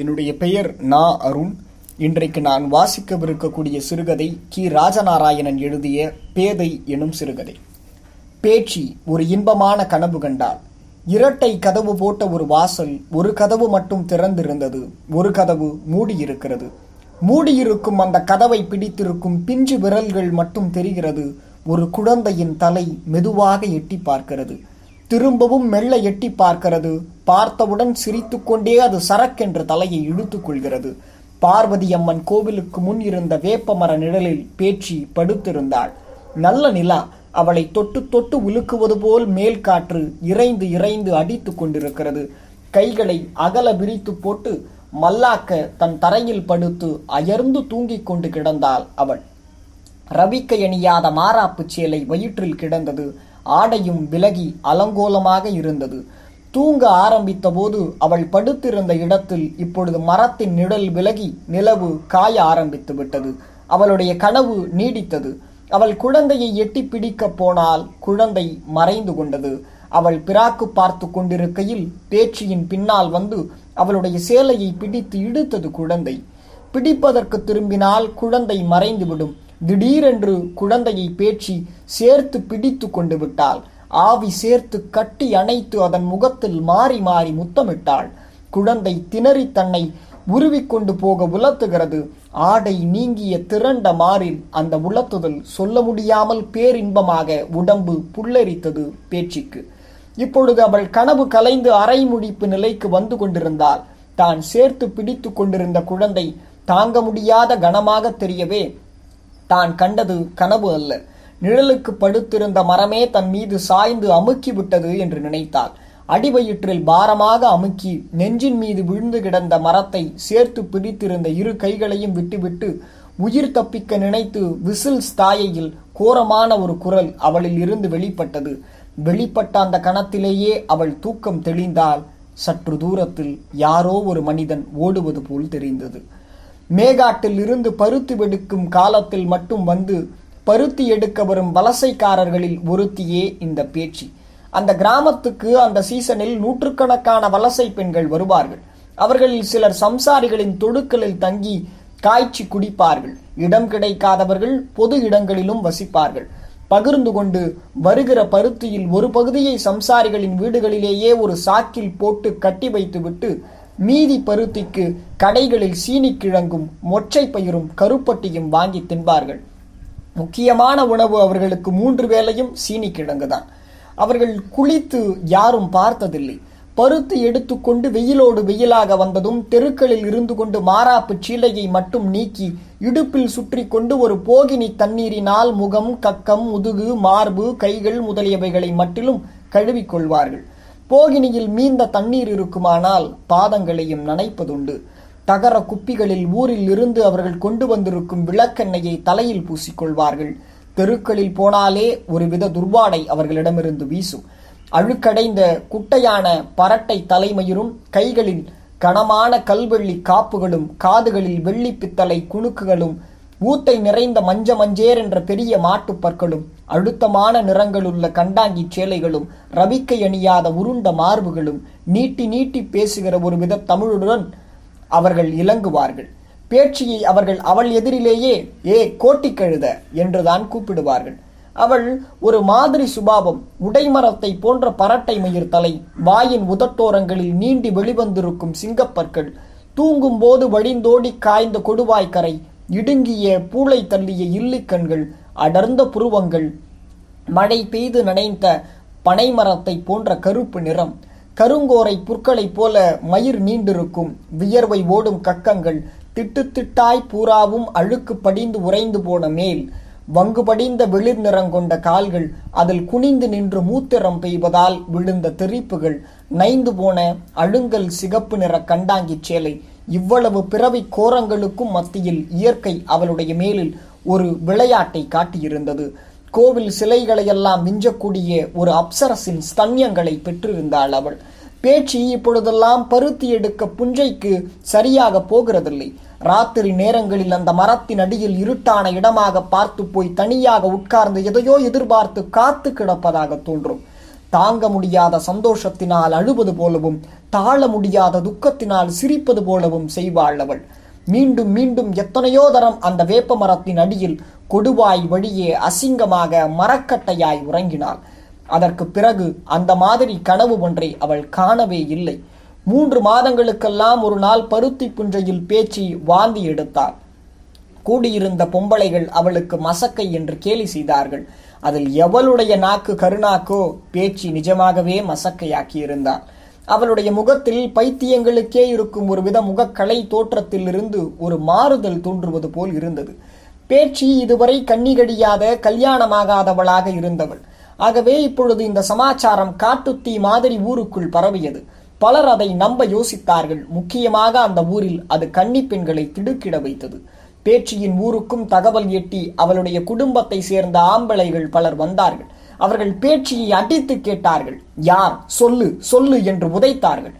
என்னுடைய பெயர் நா அருண். இன்றைக்கு நான் வாசிக்கவிருக்கக்கூடிய சிறுகதை கி. ராஜநாராயணன் எழுதிய பேதை எனும் சிறுகதை. பேச்சி ஒரு இன்பமான கனவு கண்டாள். இரட்டை கதவு போட்ட ஒரு வாசல் ஒரு கதவு மட்டும் திறந்திருந்தது. ஒரு கதவு மூடியிருக்கிறது. மூடியிருக்கும் அந்த கதவை பிடித்திருக்கும் பிஞ்சு விரல்கள் மட்டும் தெரிகிறது. ஒரு குழந்தையின் தலை மெதுவாக எட்டி பார்க்கிறது. திரும்பவும் மெல்ல எட்டி பார்க்கிறது. பார்த்தவுடன் சிரித்துக்கொண்டே அது சரக்கென்று தலையை இழுத்துக் கொள்கிறது. பார்வதி அம்மன் கோவிலுக்கு முன் இருந்த வேப்பமர நிழலில் பேச்சி படுத்திருந்தாள். நல்ல நிலா. அவளை தொட்டு தொட்டு உலுக்குவது போல் மேல் காற்று இறைந்து இறைந்து அடித்துக் கொண்டிருக்கிறது. கைகளை அகல விரித்து போட்டு மல்லாக்க தன் தரையில் படுத்து அயர்ந்து தூங்கிக் கொண்டு கிடந்தாள் அவள். ரவிக்கை அணியாத மாறாப்பு சேலை வயிற்றில் கிடந்தது. ஆடையும் விலகி அலங்கோலமாக இருந்தது. தூங்க ஆரம்பித்த போது அவள் படுத்திருந்த இடத்தில் இப்பொழுது மரத்தின் நிழல் விலகி நிலவு காய ஆரம்பித்து விட்டது. அவளுடைய கனவு நீடித்தது. அவள் குழந்தையை எட்டி பிடிக்க போனால் குழந்தை மறைந்து கொண்டது. அவள் பிராக்கு பார்த்து கொண்டிருக்கையில் பேச்சியின் பின்னால் வந்து அவளுடைய சேலையை பிடித்து இழுத்தது குழந்தை. பிடிப்பதற்கு திரும்பினால் குழந்தை மறைந்துவிடும். திடீரென்று குழந்தையை பேச்சு சேர்த்து பிடித்து கொண்டு விட்டாள். ஆவி சேர்த்து கட்டி அணைத்து அதன் முகத்தில் மாறி மாறி முத்தமிட்டாள். குழந்தை திணறி தன்னை உருவிக்கொண்டு போக உலத்துகிறது. ஆடை நீங்கிய திரண்ட மாறில் அந்த உலத்துதல் சொல்ல முடியாமல் பேரின்பமாக உடம்பு புல்லரித்தது பேச்சுக்கு. இப்பொழுது அவள் கனவு கலைந்து அரை முடிப்பு நிலைக்கு வந்து கொண்டிருந்தாள். தான் சேர்த்து பிடித்து கொண்டிருந்த குழந்தை தாங்க முடியாத கனமாக தெரியவே தான் கண்டது கனவு அல்ல. நிழலுக்கு படுத்திருந்த மரமே தன் மீது சாய்ந்து அமுக்கி விட்டது என்று நினைத்தாள். அடிவயிற்றில் பாரமாக அமுக்கி நெஞ்சின் மீது விழுந்து கிடந்த மரத்தை சேர்த்து பிடித்திருந்த இரு கைகளையும் விட்டுவிட்டு உயிர் தப்பிக்க நினைத்து விசில் ஸ்தாயையில் கோரமான ஒரு குரல் அவளில் இருந்து வெளிப்பட்டது. வெளிப்பட்ட அந்த கணத்திலேயே அவள் தூக்கம் தெளிந்தால் சற்று தூரத்தில் யாரோ ஒரு மனிதன் ஓடுவது போல் தெரிந்தது. மேகாட்டில் இருந்து பருத்தி வெடுக்கும் காலத்தில் மட்டும் வந்து பருத்தி எடுக்க வரும் வலசைக்காரர்களில் ஒருத்தியே இந்த பேச்சு. அந்த கிராமத்துக்கு அந்த சீசனில் நூற்றுக்கணக்கான வலசை பெண்கள் வருவார்கள். அவர்களில் சிலர் சம்சாரிகளின் தொடுக்களில் தங்கி காய்ச்சி குடிப்பார்கள். இடம் கிடைக்காதவர்கள் பொது இடங்களிலும் வசிப்பார்கள். பகிர்ந்து கொண்டு வருகிற பருத்தியில் ஒரு பகுதியை சம்சாரிகளின் வீடுகளிலேயே ஒரு சாக்கில் போட்டு கட்டி வைத்துவிட்டு மீதி பருத்திக்கு கடைகளில் சீனி கிழங்கும் மொச்சை பயிரும் கருப்பட்டியும் வாங்கி தின்பார்கள். முக்கியமான உணவு அவர்களுக்கு மூன்று வேளையும் சீனி கிழங்குதான். அவர்கள் குளித்து யாரும் பார்த்ததில்லை. பருத்து எடுத்துக்கொண்டு வெயிலோடு வெயிலாக வந்ததும் தெருக்களில் இருந்து கொண்டு மாறாப்பு சீலையை மட்டும் நீக்கி இடுப்பில் சுற்றி கொண்டு ஒரு போகினி தண்ணீரினால் முகம் கக்கம் முதுகு மார்பு கைகள் முதலியவைகளை மட்டிலும் கழுவிக்கொள்வார்கள். போகினியில் மீந்த தண்ணீர் இருக்குமானால் பாதங்களையும் நனைப்பதுண்டு. தகர குப்பிகளில் ஊரில் இருந்து அவர்கள் கொண்டு வந்திருக்கும் விளக்கெண்ணெயை தலையில் பூசிக்கொள்வார்கள். தெருக்களில் போனாலே ஒருவித துர்வாடை அவர்களிடமிருந்து வீசும். அழுக்கடைந்த குட்டையான பரட்டை தலைமயிரும் கைகளில் கனமான கல்வெள்ளி காப்புகளும் காதுகளில் வெள்ளி பித்தளை குணுக்குகளும் ஊத்தை நிறைந்த மஞ்ச மஞ்சேர் என்ற பெரிய மாட்டுப்பற்களும் அழுத்தமான நிறங்களுள்ள கண்டாங்கி சேலைகளும் ரவிக்கை அணியாத உருண்ட மார்புகளும் நீட்டி நீட்டி பேசுகிற ஒரு வித தமிழுடன் அவர்கள் இலங்குவார்கள். பேச்சியை அவர்கள் அவள் எதிரிலேயே ஏ கோட்டிக்கழுத என்றுதான் கூப்பிடுவார்கள். அவள் ஒரு மாதிரி சுபாவம் உடைமரத்தை போன்ற பரட்டை மயிர் தலை வாயின் உதட்டோரங்களில் நீண்டி வெளிவந்திருக்கும் சிங்கப்பற்கள் தூங்கும் போது வழிந்தோடி காய்ந்த கொடுவாய்க்கரை இடுங்கிய பூளை தள்ளிய இல்லிக்கண்கள் அடர்ந்த புருவங்கள் மழை பெய்து நனைந்த பனைமரத்தை போன்ற கருப்பு நிறம் கருங்கோரை புற்களைப் போல மயிர் நீண்டிருக்கும். வியர்வை ஓடும் கக்கங்கள் திட்டு திட்டாய் பூராவும் அழுக்கு படிந்து உறைந்து போன மேல். வங்கு படிந்த வெளிர் நிறங்கொண்ட கால்கள் அதில் குனிந்து நின்று மூத்திரம் பெய்வதால் விழுந்த தெரிப்புகள். நைந்து போன அழுங்கல் சிகப்பு நிற கண்டாங்கி சேலை. இவ்வளவு பிறவி கோரங்களுக்கும் மத்தியில் இயற்கை அவளுடைய மேலில் ஒரு விளையாட்டை காட்டியிருந்தது. கோவில் சிலைகளையெல்லாம் மிஞ்சக்கூடிய ஒரு அப்சரசின் ஸ்தன்யங்களை பெற்றிருந்தாள் அவள். பேச்சு இப்பொழுதெல்லாம் பருத்தி எடுக்க புஞ்சைக்கு சரியாக போகிறதில்லை. ராத்திரி நேரங்களில் அந்த மரத்தின் அடியில் இருட்டான இடமாக பார்த்து போய் தனியாக உட்கார்ந்து எதையோ எதிர்பார்த்து காத்து கிடப்பதாக தோன்றும். தாங்க முடியாத சந்தோஷத்தினால் அழுவது போலவும் தாழ முடியாத துக்கத்தினால் சிரிப்பது போலவும் செய்வாள் அவள். மீண்டும் மீண்டும் எத்தனையோ தரம் அந்த வேப்ப மரத்தின் அடியில் கொடுவாய் வழியே அசிங்கமாக மரக்கட்டையாய் உறங்கினாள். அதற்கு பிறகு அந்த மாதிரி கனவு ஒன்றை அவள் காணவே இல்லை. மூன்று மாதங்களுக்கெல்லாம் ஒரு நாள் பருத்தி புஞ்சையில் பேச்சு வாந்தி எடுத்தாள். கூடியிருந்த பொம்பளைகள் அவளுக்கு மசக்கை என்று கேலி செய்தார்கள். அதில் எவளுடைய நாக்கு கருணாக்கோ பேச்சு நிஜமாகவே மசக்கையாக்கியிருந்தாள். அவளுடைய முகத்தில் பைத்தியங்களுக்கே இருக்கும் ஒரு வித முகக்கலை தோற்றத்திலிருந்து ஒரு மாறுதல் தோன்றுவது போல் இருந்தது. பேச்சு இதுவரை கண்ணிகடியாத கல்யாணமாகாதவளாக இருந்தவள். ஆகவே இப்பொழுது இந்த சமாச்சாரம் காட்டுத்தீ மாதிரி ஊருக்குள் பரவியது. பலர் அதை நம்ப யோசித்தார்கள். முக்கியமாக அந்த ஊரில் அது கன்னி பெண்களை திடுக்கிட வைத்தது. பேச்சியின் ஊருக்கும் தகவல் எட்டி அவளுடைய குடும்பத்தை சேர்ந்த ஆம்பளைகள் பலர் வந்தார்கள். அவர்கள் பேச்சியை அடித்து கேட்டார்கள். யார்? சொல்லு சொல்லு என்று உதைத்தார்கள்.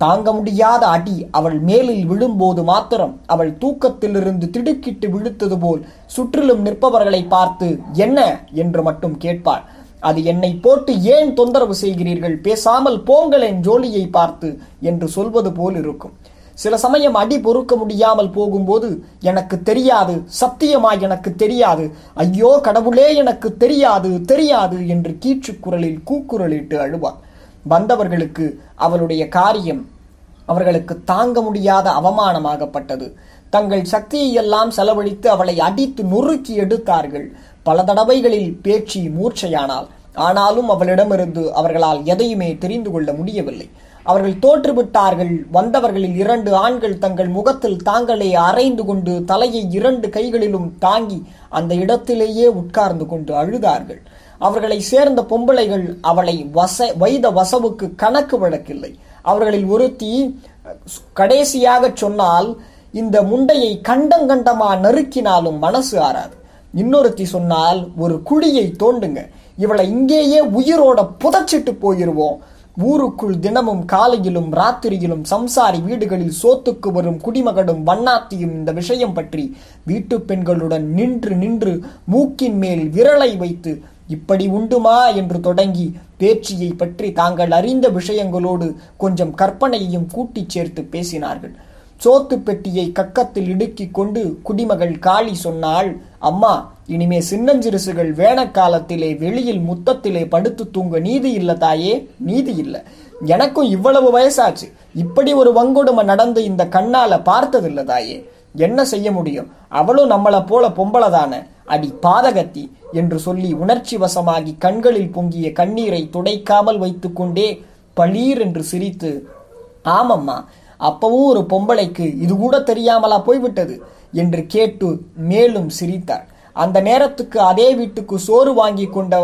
தாங்க முடியாத அடி அவள் மேலில் விழும்போது மாத்திரம் அவள் தூக்கத்திலிருந்து திடுக்கிட்டு விழுத்தது போல் சுற்றிலும் நிற்பவர்களை பார்த்து என்ன? என்று மட்டும் கேட்பாள். அது என்னை போட்டு ஏன் தொந்தரவு செய்கிறீர்கள்? பேசாமல் போங்களேன் ஜோலியை பார்த்து என்று சொல்வது போல் இருக்கும். சில சமயம் அடி பொறுக்க முடியாமல் போகும்போது எனக்கு தெரியாது சத்தியமாய் எனக்கு தெரியாது. ஐயோ கடவுளே எனக்கு தெரியாது தெரியாது என்று கீச்சுக் குரலில் கூக்குரலிட்டு அழுவார் வந்தவர்களுக்கு அவளுடைய காரியம் அவர்களுக்கு தாங்க முடியாத அவமானமாகப்பட்டது. தங்கள் சக்தியை எல்லாம் செலவழித்து அவளை அடித்து நொறுக்கி எடுத்தார்கள். பல தடவைகளில் பேச்சு மூர்ச்சையானாள் ஆனாலும் அவளிடமிருந்து அவர்களால் எதையுமே தெரிந்து கொள்ள முடியவில்லை. அவர்கள் தோற்றுவிட்டார்கள். வந்தவர்களில் இரண்டு ஆண்கள் தங்கள் முகத்தில் தாங்களே அரைந்து கொண்டு தலையை இரண்டு கைகளிலும் தாங்கி அந்த இடத்திலேயே உட்கார்ந்து கொண்டு அழுதார்கள். அவர்களை சேர்ந்த பொம்பளைகள் அவளை வச வைத வசவுக்கு கணக்கு வழக்கில்லை. அவர்களில் ஒருத்தி கடைசியாக சொன்னால் இந்த முண்டையை கண்டங்கண்டமா நறுக்கினாலும் மனசு ஆறாது. இன்னொருத்தி சொன்னால் ஒரு குழியை தோண்டுங்க. இவளை இங்கேயே உயிரோட புதைச்சிட்டு போயிருவோம். ஊருக்குள் தினமும் காலையிலும் ராத்திரியிலும் சம்சாரி வீடுகளில் சோத்துக்கு வரும் குடிமகனும் வண்ணாத்தியும் இந்த விஷயம் பற்றி வீட்டு பெண்களுடன் நின்று நின்று மூக்கின் மேல் விரலை வைத்து இப்படி உண்டுமா என்று தொடங்கி பேச்சியை பற்றி தாங்கள் அறிந்த விஷயங்களோடு கொஞ்சம் கற்பனையையும் கூட்டிச் சேர்த்து பேசினார்கள். சோத்து பெட்டியை கக்கத்தில் இடுக்கிக் கொண்டு குடிமகள் காளி சொன்னாள் அம்மா இனிமே சின்னஞ்சிறுசுகள் வேனக்காலத்திலே வெளியில் முத்தத்திலே படுத்து தூங்க நீதி இல்ல தாயே நீதி இல்ல. எனக்கும் இவ்வளவு வயசாச்சு. இப்படி ஒரு வங்கொடுமை நடந்து இந்த கண்ணால பார்த்ததில்ல தாயே. என்ன செய்ய முடியும்? அவளும் நம்மளை போல பொம்பளதான. அடி பாதகத்தி என்று சொல்லி உணர்ச்சி வசமாகி கண்களில் பொங்கிய கண்ணீரை துடைக்காமல் வைத்துக்கொண்டே பளீர் என்று சிரித்து ஆமம்மா அப்பவும் ஒரு பொம்பளைக்கு இது கூட தெரியாமலா போய்விட்டது? என்று கேட்டு மேலும் சிரித்தாள். அந்த நேரத்துக்கு அதே வீட்டுக்கு சோறு வாங்கி கொண்ட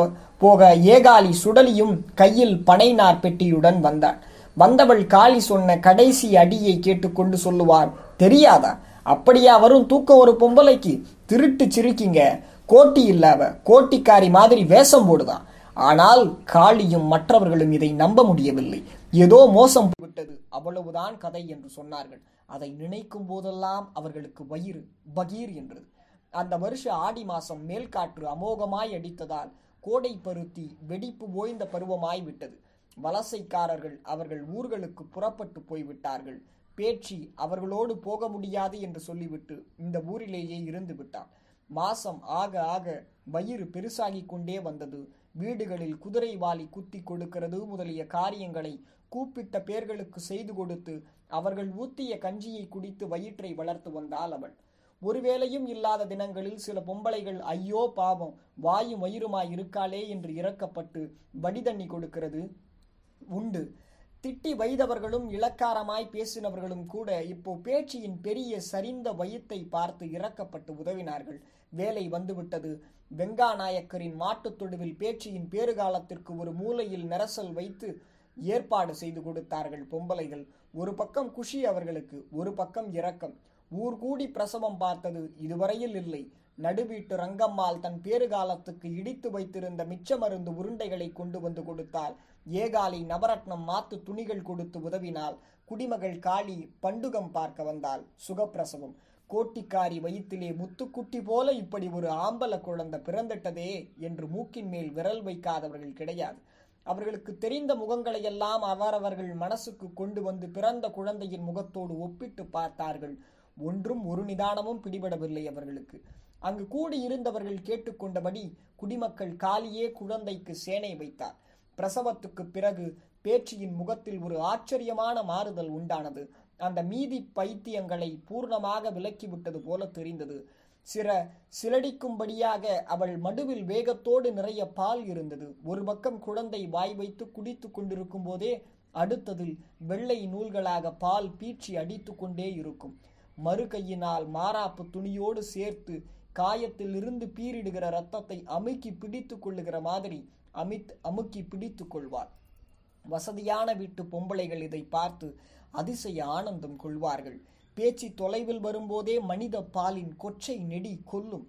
போக ஏகாலி சுடலியும் கையில் பனைநார் பெட்டியுடன் வந்தாள். வந்தவள் காளி சொன்ன கடைசி அடியை கேட்டுக்கொண்டு சொல்லுவார் தெரியாதா? அப்படியா? வரும் தூக்கம் ஒரு பொம்பளைக்கு. திருட்டு சிரிக்கிங்க. கோட்டி இல்லாவ கோட்டிக்காரி மாதிரி வேஷம் போடுதான் ஆனால் காளியும் மற்றவர்களும் இதை நம்ப முடியவில்லை. ஏதோ மோசம் விட்டது அவ்வளவுதான் கதை என்று சொன்னார்கள். அதை நினைக்கும் போதெல்லாம் அவர்களுக்கு வயிறு பகீர் என்றது. அந்த வருஷ ஆடி மாசம் மேல்காற்று அமோகமாய் அடித்ததால் கோடை பருத்தி வெடிப்பு ஓய்ந்த பருவமாய் விட்டது. வலசைக்காரர்கள் அவர்கள் ஊர்களுக்கு புறப்பட்டு போய்விட்டார்கள். பேச்சு அவர்களோடு போக முடியாது என்று சொல்லிவிட்டு இந்த ஊரிலேயே இருந்து விட்டான். மாசம் ஆக ஆக வயிறு பெருசாகிக் கொண்டே வந்தது. வீடுகளில் குதிரை வாலி குத்தி கொடுக்கிறது முதலிய காரியங்களை கூப்பிட்ட பேர்களுக்கு செய்து கொடுத்து அவர்கள் ஊத்திய கஞ்சியை குடித்து வயிற்றை வளர்த்து வந்தாள் அவள். ஒருவேளையும் இல்லாத தினங்களில் சில பொம்பளைகள் ஐயோ பாவம் வாயும் வயிறுமாய் இருக்காளே என்று இறக்கப்பட்டு வடிதண்ணி கொடுக்கிறது உண்டு. திட்டி வைதவர்களும் இளக்காரமாய் பேசினவர்களும் கூட இப்போ பேச்சியின் பெரிய சரிந்த வயித்தை பார்த்து இறக்கப்பட்டு உதவினார்கள். வேலை வந்துவிட்டது. வெங்கா நாயக்கரின் மாட்டுத் தொடுவில் பேச்சியின் பேறுகாலத்திற்கு ஒரு மூலையில் நெரசல் வைத்து ஏற்பாடு செய்து கொடுத்தார்கள் பொம்பளைகள். ஒரு பக்கம் குஷி அவர்களுக்கு ஒரு பக்கம் இரக்கம். ஊர் கூடி பிரசவம் பார்த்தது இதுவரையில் இல்லை. நடுவீட்டு ரங்கம்மாள் தன் பேறுகாலத்துக்கு இடித்து வைத்திருந்த மிச்ச மருந்து உருண்டைகளை கொண்டு வந்து கொடுத்தாள். ஏகாலி நவரத்னம் மாத்து துணிகள் கொடுத்து உதவினாள். குடிமகள் காளி பண்டுகம் பார்க்க வந்தாள். சுகப்பிரசவம். கோட்டிக்காரி வயிற்றிலே முத்துக்குட்டி போல இப்படி ஒரு ஆம்பல குழந்தை பிறந்திட்டதே என்று மூக்கின் மேல் விரல் வைக்காதவர்கள் கிடையாது. அவர்களுக்கு தெரிந்த முகங்களையெல்லாம் அவரவர்கள் மனசுக்கு கொண்டு வந்து பிறந்த குழந்தையின் முகத்தோடு ஒப்பிட்டு பார்த்தார்கள். ஒன்றும் ஒரு நிதானமும் பிடிபடவில்லை அவர்களுக்கு. அங்கு கூடியிருந்தவர்கள் கேட்டுக்கொண்டபடி குடிமக்கள் காலியே குழந்தைக்கு சேனை வைத்தார். பிரசவத்துக்கு பிறகு பேச்சியின் முகத்தில் ஒரு ஆச்சரியமான மாறுதல் உண்டானது. அந்த மீதி பைத்தியங்களை பூர்ணமாக விலக்கிவிட்டது போல தெரிந்தது. சிற சிலடிக்கும்படியாக அவள் மடுவில் வேகத்தோடு நிறைய பால் இருந்தது. ஒரு பக்கம் குழந்தை வாய் வைத்து குடித்து கொண்டிருக்கும் போதே அடுத்ததில் வெள்ளை நூல்களாக பால் பீச்சி அடித்து கொண்டே இருக்கும். மறு கையினால் மாறாப்பு துணியோடு சேர்த்து காயத்தில் இருந்து பீரிடுகிற ரத்தத்தை அமுக்கி பிடித்து கொள்ளுகிற மாதிரி அமித் அமுக்கி பிடித்து கொள்வார். வசதியான வீட்டு பொம்பளைகள் இதை பார்த்து அதிசய ஆனந்தம் கொள்வார்கள். பேச்சு தொலைவில் வரும்போதே மனித பாலின் கொச்சை நெடி கொல்லும்.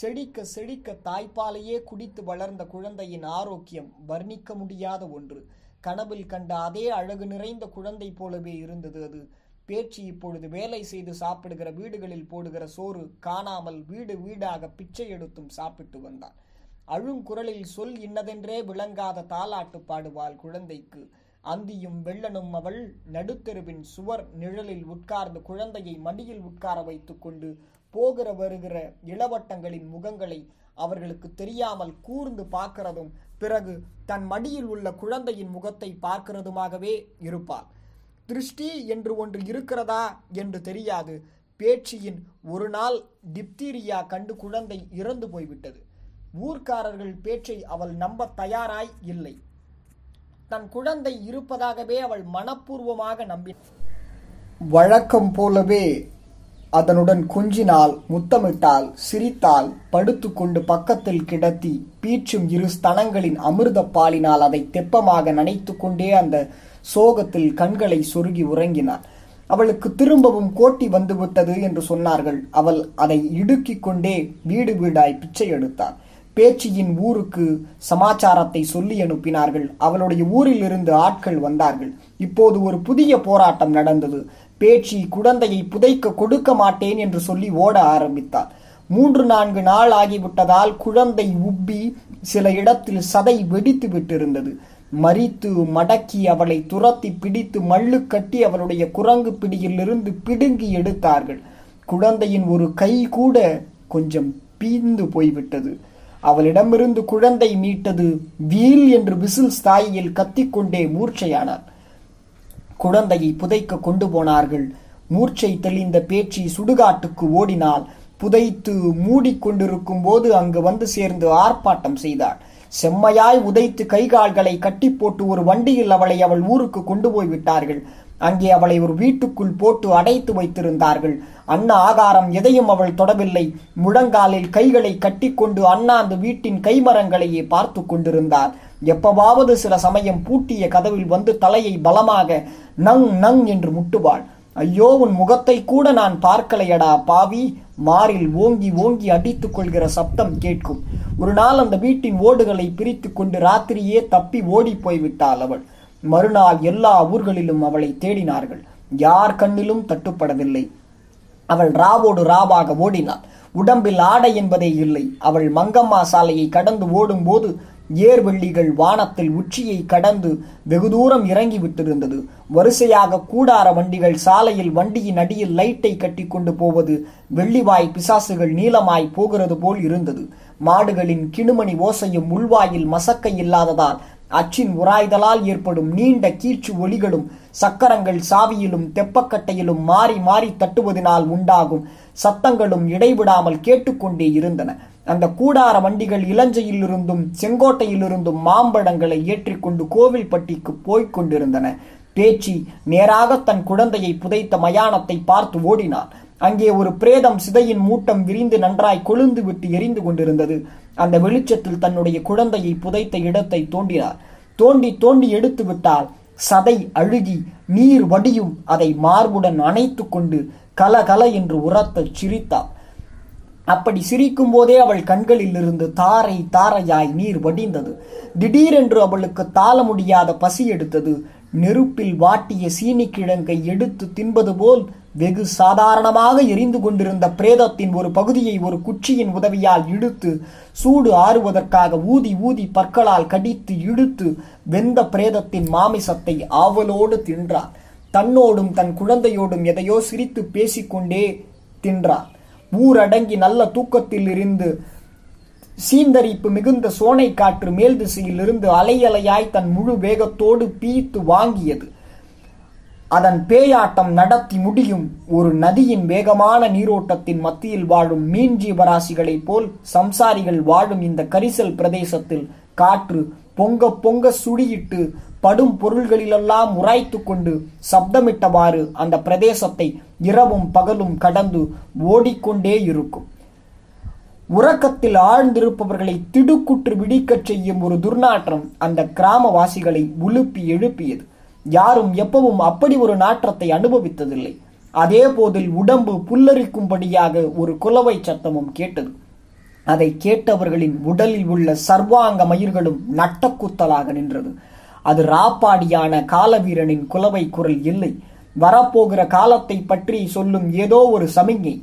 செடிக்க செடிக்க தாய்ப்பாலையே குடித்து வளர்ந்த குழந்தையின் ஆரோக்கியம் வர்ணிக்க முடியாத ஒன்று. கனவில் கண்ட அதே அழகு நிறைந்த குழந்தை போலவே இருந்தது அது. பேச்சு இப்பொழுது வேலை செய்து சாப்பிடுகிற வீடுகளில் போடுகிற சோறு காணாமல் வீடு வீடாக பிச்சை எடுத்தும் சாப்பிட்டு வந்தான். அழுங்குரலில் சொல் இன்னதென்றே விளங்காத தாலாட்டு பாடுவாள் குழந்தைக்கு. அந்தியும் வெள்ளனும் அவள் நடுத்தெருவின் சுவர் நிழலில் உட்கார்ந்து குழந்தையை மடியில் உட்கார வைத்துக்கொண்டு போகிற வருகிற இளவட்டங்களின் முகங்களை அவர்களுக்கு தெரியாமல் கூர்ந்து பார்க்கிறதும் பிறகு தன் மடியில் உள்ள குழந்தையின் முகத்தை பார்க்கிறதுமாகவே இருப்பாள். திருஷ்டி என்று ஒன்று இருக்கிறதா என்று தெரியாது. பேச்சியின் ஒரு நாள் டிப்தீரியா கண்டு குழந்தை இறந்து போய்விட்டது. ஊர்க்காரர்கள் பேச்சை அவள் நம்ப தயாராய் இல்லை. தன் குழந்தை இருப்பதாகவே அவள் மனப்பூர்வமாக நம்பி வழக்கம் போலவே அதனுடன் குஞ்சினால் முத்தமிட்டால் சிரித்தால் படுத்துக்கொண்டு பக்கத்தில் கிடத்தி பீச்சும் இரு ஸ்தனங்களின் அமிர்த பாலினால் அதை தெப்பமாக நனைத்துக்கொண்டே அந்த சோகத்தில் கண்களை சொருகி உறங்கினாள். அவளுக்கு திரும்பவும் கோட்டி வந்துவிட்டது என்று சொன்னார்கள். அவள் அதை இடுக்கிக் கொண்டே வீடு வீடாய் பிச்சை எடுத்தாள். பேச்சியின் ஊருக்கு சமாச்சாரத்தை சொல்லி அனுப்பினார்கள். அவளுடைய ஊரில் இருந்து ஆட்கள் வந்தார்கள். இப்போது ஒரு புதிய போராட்டம் நடந்தது. பேச்சி குழந்தையை புதைக்க கொடுக்க மாட்டேன் என்று சொல்லி ஓட ஆரம்பித்தாள். மூன்று நான்கு நாள் ஆகிவிட்டதால் குழந்தை உப்பி சில இடத்தில் சதை வெடித்து விட்டிருந்தது. மறித்து மடக்கி அவளை துரத்தி பிடித்து மல்லு கட்டி அவளுடைய குரங்கு பிடியிலிருந்து பிடுங்கி எடுத்தார்கள். குழந்தையின் ஒரு கை கூட கொஞ்சம் பீந்து போய்விட்டது. அவளிடமிருந்து குழந்தை மீட்டது வீல் என்று விசில் ஸ்தாயியில் கத்திக்கொண்டே மூர்ச்சையானார் குழந்தையை புதைக்க கொண்டு போனார்கள். மூர்ச்சை தெளிந்த பேச்சு சுடுகாட்டுக்கு ஓடினால் புதைத்து மூடிக்கொண்டிருக்கும் போது அங்கு வந்து சேர்ந்து ஆர்ப்பாட்டம் செய்தாள் செம்மையாய் உதைத்து கைகால்களை கட்டி போட்டு ஒரு வண்டியில் அவளை அவள் ஊருக்கு கொண்டு போய் விட்டார்கள். அங்கே அவளை ஒரு வீட்டுக்குள் போட்டு அடைத்து வைத்திருந்தார்கள். அன்ன ஆகாரம் எதையும் அவள் தொடவில்லை. முழங்காலில் கைகளை கட்டிக்கொண்டு அண்ணா அந்த வீட்டின் கைமரங்களையே பார்த்து கொண்டிருந்தார். எப்பவாவது சில சமயம் பூட்டிய கதவில் வந்து தலையை பலமாக நங் நங் என்று முட்டுவாள். ஐயோ உன் முகத்தை கூட நான் பார்க்கலையடா பாவி. மாறில் ஓங்கி ஓங்கி அடித்துக் கொள்கிற சப்தம் கேட்கும். ஒரு நாள் அந்த வீட்டின் ஓடுகளை பிரித்து கொண்டு ராத்திரியே தப்பி ஓடி போய்விட்டாள் அவள். மறுநாள் எல்லா ஊர்களிலும் அவளை தேடினார்கள். யார் கண்ணிலும் தட்டுப்படவில்லை. அவள் ராவோடு ராவாக ஓடினாள். உடம்பில் ஆடை என்பதே இல்லை. அவள் மங்கம்மா சாலையை கடந்து ஓடும்போது ஏர்வெள்ளிகள் வானத்தில் உச்சியை கடந்து வெகு தூரம் இறங்கி விட்டிருந்தது. வரிசையாக கூடார வண்டிகள் சாலையில் வண்டியின் அடியில் லைட்டை கட்டி கொண்டு போவது வெள்ளிவாய் பிசாசுகள் நீளமாய் போகிறது போல் இருந்தது. மாடுகளின் கிணுமணி ஓசையும் உள்வாயில் மசக்கை இல்லாததால் அச்சின் உராய்தலால் ஏற்படும் நீண்ட கீச்சு ஒலிகளும் சக்கரங்கள் சாவியிலும் தெப்பக்கட்டையிலும் மாறி மாறி தட்டுவதனால் உண்டாகும் சத்தங்களும் இடைவிடாமல் கேட்டுக்கொண்டே இருந்தன. அந்த கூடார வண்டிகள் இலஞ்சையிலிருந்தும் செங்கோட்டையிலிருந்தும் மாம்பழங்களை ஏற்றிக்கொண்டு கோவில்பட்டிக்கு போய்க் கொண்டிருந்தன. பேச்சி நேராக தன் குழந்தையை புதைத்த மயானத்தை பார்த்து ஓடினார் அங்கே ஒரு பிரேதம் சிதையின் மூட்டம் விரிந்து நன்றாய் கொழுந்து விட்டு எரிந்து கொண்டிருந்தது. அந்த வெளிச்சத்தில் தன்னுடைய குழந்தையை புதைத்த இடத்தை தோண்டினார். தோண்டி தோண்டி எடுத்து விட்டால் சதை அழுகி நீர் வடியும் அதை மார்புடன் அணைத்து கொண்டு கலகல என்று உரத்த சிரித்தாள். அப்படி சிரிக்கும் போதே அவள் கண்களில் இருந்து தாரை தாரையாய் நீர் வடிந்தது. திடீரென்று அவளுக்கு தாள முடியாத பசி எடுத்தது. நெருப்பில் வாட்டிய சீனி கிழங்கை எடுத்து தின்பது போல் வெகு சாதாரணமாக எரிந்து கொண்டிருந்த பிரேதத்தின் ஒரு பகுதியை ஒரு குச்சியின் உதவியால் இழுத்து சூடு ஆறுவதற்காக ஊதி ஊதி பற்களால் கடித்து இழுத்து வெந்த பிரேதத்தின் மாமிசத்தை ஆவலோடு தின்றார். தன்னோடும் தன் குழந்தையோடும் எதையோ சிரித்து பேசிக்கொண்டே தின்றார். ஊரடங்கி நல்ல தூக்கத்தில் இருந்து சீந்தரிப்பு மிகுந்த சோனை காற்று மேல் திசையில் இருந்து அலையலையாய் தன் முழு வேகத்தோடு பீத்து வாங்கியது. அதன் பேயாட்டம் நடத்தி முடியும் ஒரு நதியின் வேகமான நீரோட்டத்தின் மத்தியில் வாழும் மீன் ஜீவராசிகளைப் போல் சம்சாரிகள் வாழும் இந்த கரிசல் பிரதேசத்தில் காற்று பொங்க பொங்க சுடியிட்டு படும் பொருள்களிலெல்லாம் உராய்த்து கொண்டு சப்தமிட்டவாறு அந்த பிரதேசத்தை இரவும் பகலும் கடந்து ஓடிக்கொண்டே இருக்கும். உறக்கத்தில் ஆழ்ந்திருப்பவர்களை திடுக்குற்று விடிக்கச் செய்யும் ஒரு துர்நாற்றம் அந்த கிராமவாசிகளை உலுப்பி எழுப்பியது. யாரும் எப்பவும் அப்படி ஒரு நாற்றத்தை அனுபவித்ததில்லை. அதே போதில் உடம்பு புல்லரிக்கும்படியாக ஒரு குலவை சத்தமும் கேட்டது. அதை கேட்டவர்களின் உடலில் உள்ள சர்வாங்க மயிர்களும் நட்டக்குத்தலாக நின்றது. அது ராப்பாடியான காலவீரனின் குலவை குரல் இல்லை. வரப்போகிற காலத்தை பற்றி சொல்லும் ஏதோ ஒரு சமிஞ்ஞை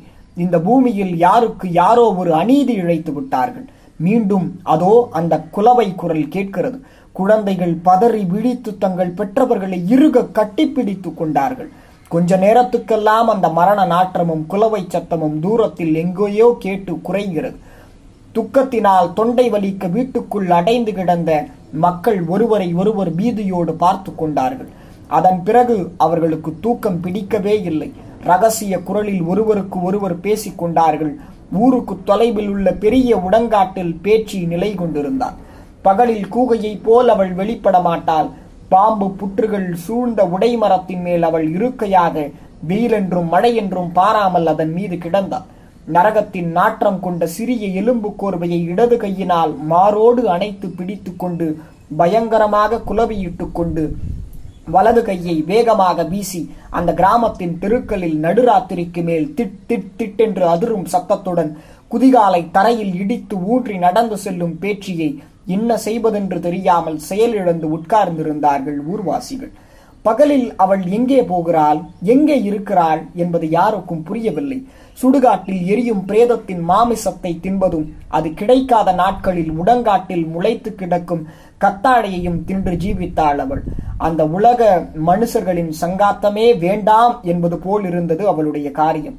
இந்த பூமியில் யாருக்கு யாரோ ஒரு அநீதி இழைத்து விட்டார்கள். மீண்டும் அதோ அந்த குலவை குரல் கேட்கிறது. குழந்தைகள் பதறி விழித்து தங்கள் பெற்றவர்களை இறுக கட்டிப்பிடித்து கொண்டார்கள். கொஞ்ச நேரத்துக்கெல்லாம் அந்த மரண நாற்றமும் குலவை சத்தமும் தூரத்தில் எங்கேயோ கேட்டு குறைகிறது. துக்கத்தினால் தொண்டை வலிக்க வீட்டுக்குள் அடைந்து கிடந்த மக்கள் ஒருவரை ஒருவர் பீதியோடு பார்த்து கொண்டார்கள். அதன் பிறகு அவர்களுக்கு தூக்கம் பிடிக்கவே இல்லை. ரகசிய குரலில் ஒருவருக்கு ஒருவர் பேசிக் கொண்டார்கள். ஊருக்கு தொலைவில் உள்ள பெரிய உடங்காட்டில் பேச்சு நிலை கொண்டிருந்தார். பகலில் கூகையைப் போல் அவள் வெளிப்பட மாட்டாள். பாம்பு புற்றுகள் சூழ்ந்த உடைமரத்தின் மேல் அவள் இருக்கையாக வெயிலென்றும் மழையென்றும் பாராமல் அதன் மீது கிடந்தாள். நரகத்தின் நாற்றம் கொண்ட சிறிய எலும்பு கோர்வையை இடது கையினால் மாரோடு அணைத்து பிடித்து கொண்டு பயங்கரமாக குலவியிட்டு கொண்டு வலது கையை வேகமாக வீசி அந்த கிராமத்தின் தெருக்களில் நடுராத்திரிக்கு மேல் திட் திட் திட்டென்று அதிரும் சத்தத்துடன் குதிகாலை தரையில் இடித்து ஊன்றி நடந்து செல்லும் பேச்சியை என்ன செய்வதென்று தெரியாமல் செயலிழந்து உட்கார்ந்திருந்தார்கள் ஊர்வாசிகள். பகலில் அவள் எங்கே போகிறாள் எங்கே இருக்கிறாள் என்பது யாருக்கும் புரியவில்லை. சுடுகாட்டில் எரியும் பிரேதத்தின் மாமிசத்தை தின்பதும் அது கிடைக்காத நாட்களில் உடங்காட்டில் முளைத்து கிடக்கும் கத்தாழையையும் தின்று ஜீவித்தாள் அவள். அந்த உலக மனுஷர்களின் சங்காத்தமே வேண்டாம் என்பது போல் இருந்தது அவளுடைய காரியம்.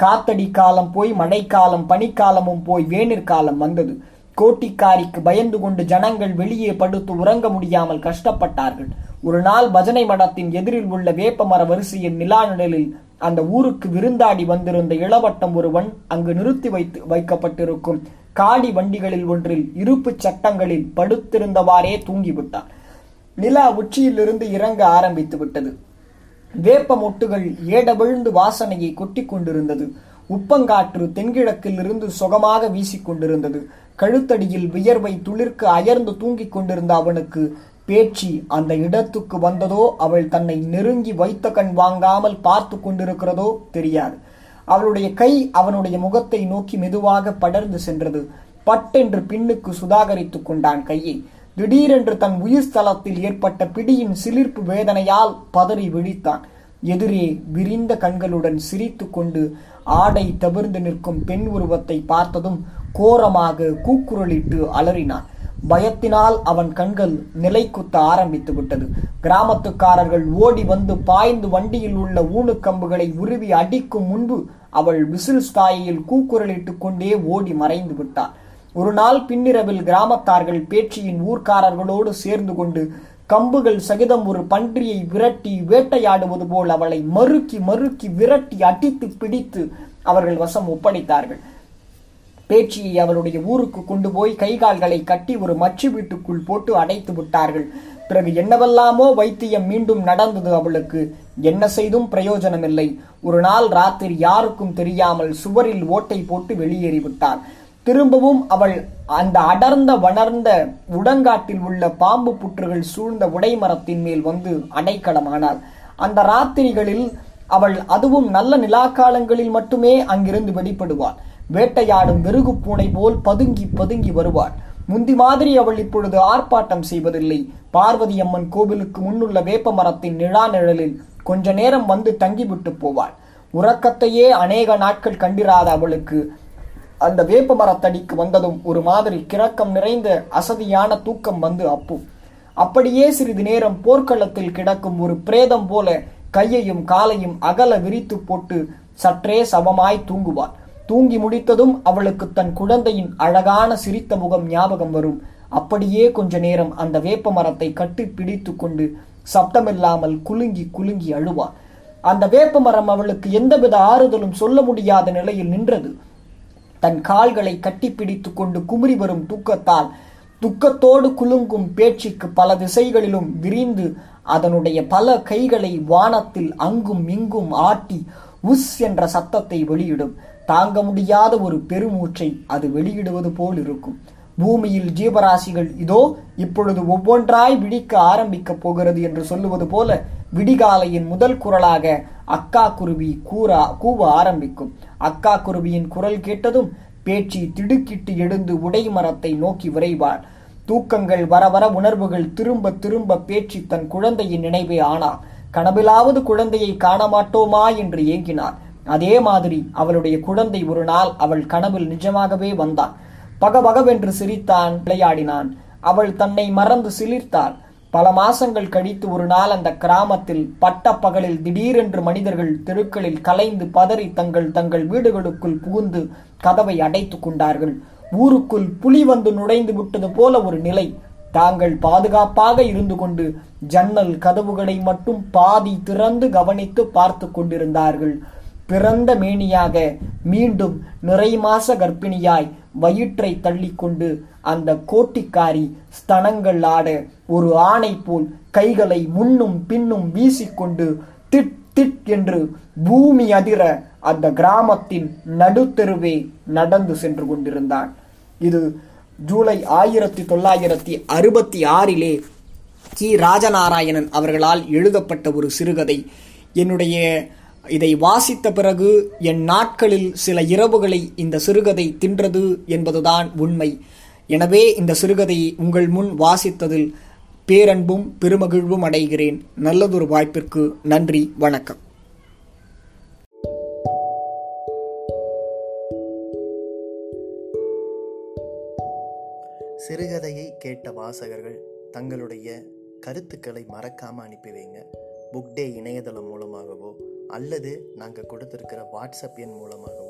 காத்தடி காலம் போய் மழைக்காலம் பனிக்காலமும் போய் வேணிற்காலம் வந்தது. கோட்டிக்காரிக்கு பயந்து கொண்டு ஜனங்கள் வெளியே படுத்து உறங்க முடியாமல் கஷ்டப்பட்டார்கள். ஒரு நாள் பஜனை மடத்தின் எதிரில் உள்ள வேப்பமர வரிசையின் நிலா நிழலில் அந்த ஊருக்கு விருந்தாடி வந்திருந்த இளவட்டம் ஒருவன் அங்கு நிறுத்தி வைத்து வைக்கப்பட்டிருக்கும் காடி வண்டிகளில் ஒன்றில் இருப்புச் சட்டங்களில் படுத்திருந்தவாறே தூங்கிவிட்டான் நிலா உச்சியிலிருந்து இறங்க ஆரம்பித்து விட்டது வேப்ப மொட்டுகள் ஏடவிழுந்து வாசனையை கொட்டிக் கொண்டிருந்தது உப்பங்காற்று தென்கிழக்கில் இருந்து சுகமாக வீசிக்கொண்டிருந்தது. கழுத்தடியில் வியர்வை துளிர்க்கு அயர்ந்து தூங்கிக் கொண்டிருந்த அவனுக்கு பேச்சி அந்த இடத்துக்கு வந்ததோ அவள் தன்னை நெருங்கி வைத்த கண் வாங்காமல் பார்த்து கொண்டிருக்கிறதோ தெரியாது. அவளுடைய கை அவனுடைய முகத்தை நோக்கி மெதுவாக படர்ந்து சென்றது. பட்டென்று பின்னுக்கு சுதாகரித்துக் கொண்டான் கையை. திடீரென்று தன் உயிர் ஸ்தலத்தில் ஏற்பட்ட பிடியின் சிலிர்ப்பு வேதனையால் பதறி விழித்தான். எதிரே விரிந்த கண்களுடன் சிரித்து கொண்டு ஆடை தவிர்ந்து நிற்கும் பெண் உருவத்தை பார்த்ததும் கோரமாக கூக்குரலிட்டு அலறினான் பயத்தினால் அவன் கண்கள் நிலை குத்த ஆரம்பித்து விட்டது. கிராமத்துக்காரர்கள் ஓடி வந்து பாய்ந்து வண்டியில் உள்ள ஊனுக்கம்புகளை உருவி அடிக்கும் முன்பு அவள் விசில் ஸ்தாயில் கூக்குரலிட்டுக் கொண்டே ஓடி மறைந்து விட்டாள். ஒரு நாள் பின்னிரவில் கிராமத்தார்கள் பேச்சியின் ஊர்க்காரர்களோடு சேர்ந்து கொண்டு கம்புகள் சகிதம் ஒரு பன்றியை விரட்டி வேட்டையாடுவது போல் அவளை மறுக்கி மறுக்கி விரட்டி அடித்து பிடித்து அவர்கள் வசம் ஒப்படைத்தார்கள். பேச்சியை அவளுடைய ஊருக்கு கொண்டு போய் கைகால்களை கட்டி ஒரு மச்சு வீட்டுக்குள் போட்டு அடைத்து விட்டார்கள். பிறகு என்னவெல்லாமோ வைத்தியம் மீண்டும் நடந்தது அவளுக்கு. என்ன செய்தும் பிரயோஜனமில்லை. ஒரு நாள் ராத்திரி யாருக்கும் தெரியாமல் சுவரில் ஓட்டை போட்டு வெளியேறிவிட்டார். திரும்பவும் அவள் அந்த அடர்ந்த வளர்ந்த உடங்காட்டில் உள்ள பாம்பு புற்றுகள் சூழ்ந்த உடைமரத்தின் மேல் வந்து அடைக்கலமானாள். அந்த ராத்திரிகளில் அவள் அதுவும் நல்ல நிலாக்காலங்களில் மட்டுமே அங்கிருந்து வெளிப்படுவாள். வேட்டையாடும் வெறுகு பூனை போல் பதுங்கி பதுங்கி வருவாள். முந்தி மாதிரி அவள் இப்பொழுது ஆர்ப்பாட்டம் செய்வதில்லை. பார்வதி அம்மன் கோவிலுக்கு முன்னுள்ள வேப்ப மரத்தின் நிழா நிழலில் கொஞ்ச நேரம் வந்து தங்கிவிட்டு போவாள். உறக்கத்தையே அநேக நாட்கள் கண்டிராத அவளுக்கு அந்த வேப்ப மரத்தடிக்கு வந்ததும் ஒரு மாதிரி கிறக்கம் நிறைந்த அசதியான தூக்கம் வந்து அப்பு. அப்படியே சிறிது நேரம் போர்க்களத்தில் கிடக்கும் ஒரு பிரேதம் போல கையையும் காலையும் அகல விரித்து போட்டு சற்றே சமமாய் தூங்குவாள். தூங்கி முடித்ததும் அவளுக்கு தன் குழந்தையின் அழகான சிரித்த முகம் ஞாபகம் வரும். அப்படியே கொஞ்ச நேரம் அந்த வேப்ப மரத்தை கட்டி பிடித்து கொண்டு சப்தமில்லாமல் குலுங்கி குலுங்கி அழுவாள். அந்த வேப்ப மரம் அவளுக்கு எந்தவித ஆறுதலும் சொல்ல முடியாத நிலையில் நின்றது. தன் கால்களை கட்டிப்பிடித்துக் கொண்டு குமுறி வரும் தூக்கத்தால் துக்கத்தோடு குலுங்கும் பேச்சுக்கு பல திசைகளிலும் விரிந்து அதனுடைய பல கைகளை வானத்தில் அங்கும் இங்கும் ஆட்டி உஸ் என்ற சத்தத்தை வெளியிடும். தாங்க முடியாத ஒரு பெருமூச்சை அது வெளியிடுவது போல் இருக்கும். பூமியில் ஜீவராசிகள் இதோ இப்பொழுது ஒவ்வொன்றாய் விடிக்க ஆரம்பிக்க போகிறது என்று சொல்லுவது போல விடிகாலையின் முதல் குரலாக அக்கா குருவி கூறா கூவ ஆரம்பிக்கும். அக்கா குருவியின் குரல் கேட்டதும் பேச்சு திடுக்கிட்டு எழுந்து உடை மரத்தை நோக்கி விரைவாள். தூக்கங்கள் வர வர உணர்வுகள் திரும்ப திரும்ப பேச்சு தன் குழந்தையின் நினைவே ஆனா. கனவிலாவது குழந்தையை காண மாட்டோமா என்று ஏங்கினார் அதே மாதிரி அவளுடைய குழந்தை ஒரு நாள் அவள் கனவில் நிஜமாகவே வந்தான் பகபகவென்று சிரித்தான் விளையாடினான். அவள் தன்னை மறந்து சிலிர்த்தாள். பல மாசங்கள் கழித்து ஒரு நாள் அந்த கிராமத்தில் பட்ட பகலில் திடீரென்று மனிதர்கள் தெருக்களில் கலைந்து பதறி தங்கள் தங்கள் வீடுகளுக்குள் புகுந்து கதவை அடைத்துக் கொண்டார்கள். ஊருக்குள் புலி வந்து நுழைந்து விட்டது போல ஒரு நிலை. தாங்கள் பாதுகாப்பாக இருந்து கொண்டு ஜன்னல் கதவுகளை மட்டும் பாதி திறந்து கவனித்து பார்த்து கொண்டிருந்தார்கள். பிறந்த மேனியாக மீண்டும் நிறை மாச கர்ப்பிணியாய் வயிற்றை தள்ளிக்கொண்டு அந்த கோட்டிக்காரி ஸ்தனங்கள் ஆட ஒரு ஆணை போல் கைகளை முன்னும் பின்னும் வீசிக்கொண்டு திட் திட் என்று பூமி அதிர அந்த கிராமத்தின் நடுத்தெருவே நடந்து சென்று கொண்டிருந்தான். இது ஜூலை ஆயிரத்தி தொள்ளாயிரத்தி அறுபத்தி ஆறிலே கி. ராஜநாராயணன் அவர்களால் எழுதப்பட்ட ஒரு சிறுகதை. என்னுடைய இதை வாசித்த பிறகு என் நாட்களில் சில இரவுகளை இந்த சிறுகதை தின்றது என்பதுதான் உண்மை. எனவே இந்த சிறுகதையை உங்கள் முன் வாசித்ததில் பேரன்பும் பெருமகிழ்வும் அடைகிறேன். நல்லதொரு வாய்ப்பிற்கு நன்றி வணக்கம். சிறுகதையை கேட்ட வாசகர்கள் தங்களுடைய கருத்துக்களை மறக்காமல் அனுப்பி வைங்க. புக் டே இணையதளம் மூலமாகவோ அல்லது நாங்கள் கொடுத்துருக்கிற வாட்ஸ்அப் எண் மூலமாகவோ